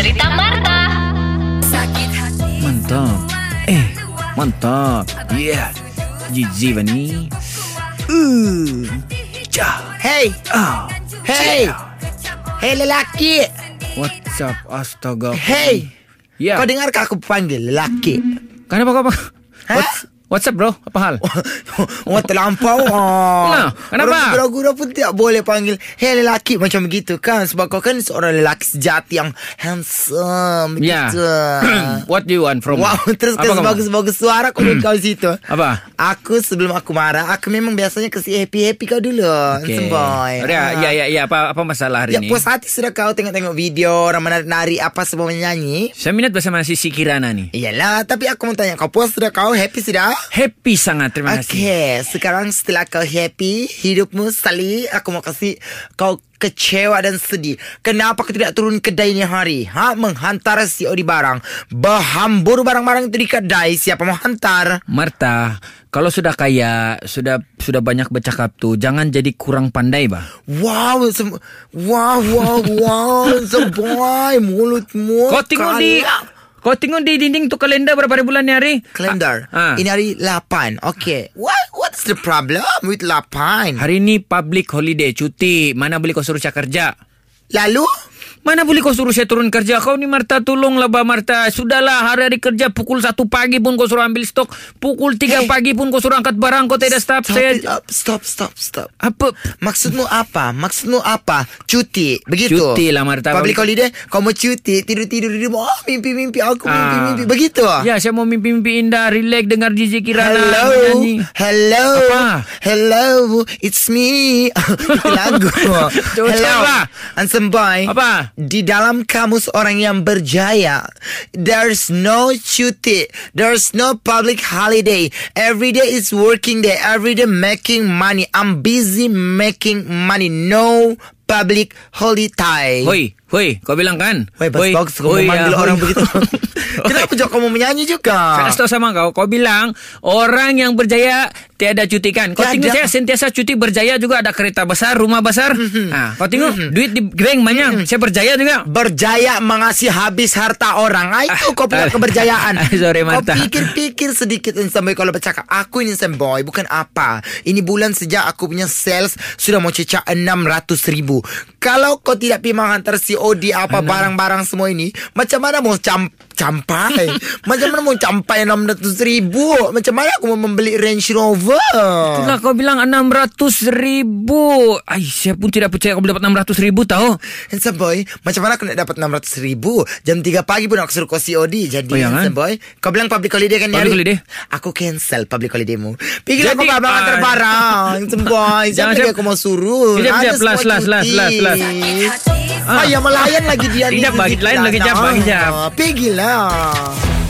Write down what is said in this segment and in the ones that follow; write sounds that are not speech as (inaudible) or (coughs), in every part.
cerita Marta. Mantap. Eh, mantap. Yeah. Jijik ni. Uh. Cah. Hey, Ah. hey, hey lelaki. What's up? Astaga. Hey, Ya. kau dengar aku panggil lelaki? Kenapa kau? Ha? What's, what's up bro? Apa hal? (laughs) Oh terlampau oh. (laughs) Nah, kenapa? Orang gura pun tidak boleh panggil Hey lelaki macam begitu kan Sebab kau kan seorang lelaki sejati yang handsome Ya. begitu. (coughs) What do you want from Wow, me? (laughs) terus Apa kan kau bagus-bagus suara kau (coughs) kau situ. Apa? Aku sebelum aku marah, aku memang biasanya kasi happy-happy kau dulu. Okay. Semboy. Ya, ya, ya, ya. Apa, apa masalah hari Ya, ini? puas hati sudah kau tengok-tengok video orang menari-nari apa semua menyanyi. Saya minat bersama Sisi Kirana ni. Iyalah, tapi aku mau tanya, kau puas sudah kau? Happy sudah? Happy sangat, terima kasih. Okay, sekarang setelah kau happy, hidupmu sekali, aku mau kasih kau kecewa dan sedih. Kenapa kau tidak turun kedai ni hari? Ha? Menghantar COD barang. Berhambur barang-barang itu di kedai. Siapa mau hantar? Marta, kalau sudah kaya, sudah sudah banyak bercakap tuh, jangan jadi kurang pandai, bah. Wow, sem- wow, wow, wow, (laughs) seboy, mulutmu. Kau tengok di kalap. Kau tengok di dinding tu kalender berapa hari bulan ni hari? Kalendar. Ah. Ini hari 8. Okay. What what's the problem with 8? Hari ni public holiday, cuti. Mana boleh kau suruh saya kerja? Lalu? Mana boleh kau suruh saya turun kerja? Kau ni Marta, tolonglah bah Marta. Sudahlah, hari-hari kerja pukul 1 pagi pun kau suruh ambil stok. Pukul 3 Hey. pagi pun kau suruh angkat barang. Kau tidak stop. Stop saya... up. Stop, stop, stop. Apa? Maksudmu apa? Maksudmu apa? Cuti. Begitu. Cuti lah, Marta. Public Public- holiday, kau mau cuti, tidur-tidur di rumah. Oh, mimpi-mimpi aku, Ah. mimpi-mimpi. Begitu. Ya, saya mau mimpi-mimpi indah. Relax dengar Gigi Kirana Hello, menyanyi. hello, Apa? hello, it's me. (laughs) Lagu. (laughs) Hello, lah. handsome boy. Apa? Di dalam kamus orang yang berjaya, there's no cuti, there's no public holiday. Every day is working day. Every day making money. I'm busy making money. No public holiday. Hoi, hoi, kau bilang kan? Woi, bagus, bagus kau hoi, memanggil ya, orang hoi. begitu. (laughs) (laughs) Kenapa juga kau mau menyanyi juga? Saya tahu sama kau, kau bilang orang yang berjaya tiada cuti kan. Kau tengok saya sentiasa cuti berjaya juga ada kereta besar, rumah besar. ha, kau tengok duit di bank banyak. Saya berjaya juga. Berjaya mengasih habis harta orang ah, Itu kau punya (laughs) keberjayaan sorry, Kau Marta. pikir-pikir sedikit Insan boy Kalau bercakap Aku ini insan boy Bukan apa Ini bulan sejak aku punya sales Sudah mau cecah 600 ribu Kalau kau tidak pergi menghantar COD Apa barang-barang semua ini Macam mana mau cam campai (laughs) Macam mana mau campai 600 ribu Macam mana aku mau membeli Range Rover Itulah kau bilang 600 ribu. Ay, saya pun tidak percaya kau boleh dapat 600 ribu tahu. Handsome boy Macam mana aku nak dapat 600 ribu Jam 3 pagi pun aku suruh kau COD Jadi Oh, ya handsome boy Kau bilang public holiday kan Public hari? holiday. Aku cancel public holiday mu Pergilah Jadi, kau abang antar barang Handsome boy (laughs) Jangan, siap. aku mau suruh Kejap, kejap. semua Last, last, last, last, last. Ah. ah. yang melayan lagi dia ni. Tidak bagi lain lagi jap, bagi jap. Ah, pergilah.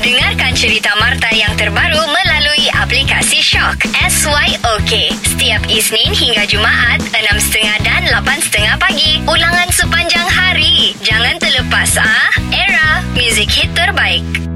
Dengarkan cerita Marta yang terbaru melalui aplikasi Shock SYOK. Setiap Isnin hingga Jumaat, 6.30 dan 8.30 pagi. Ulangan sepanjang hari. Jangan terlepas, ah. Era, music hit terbaik.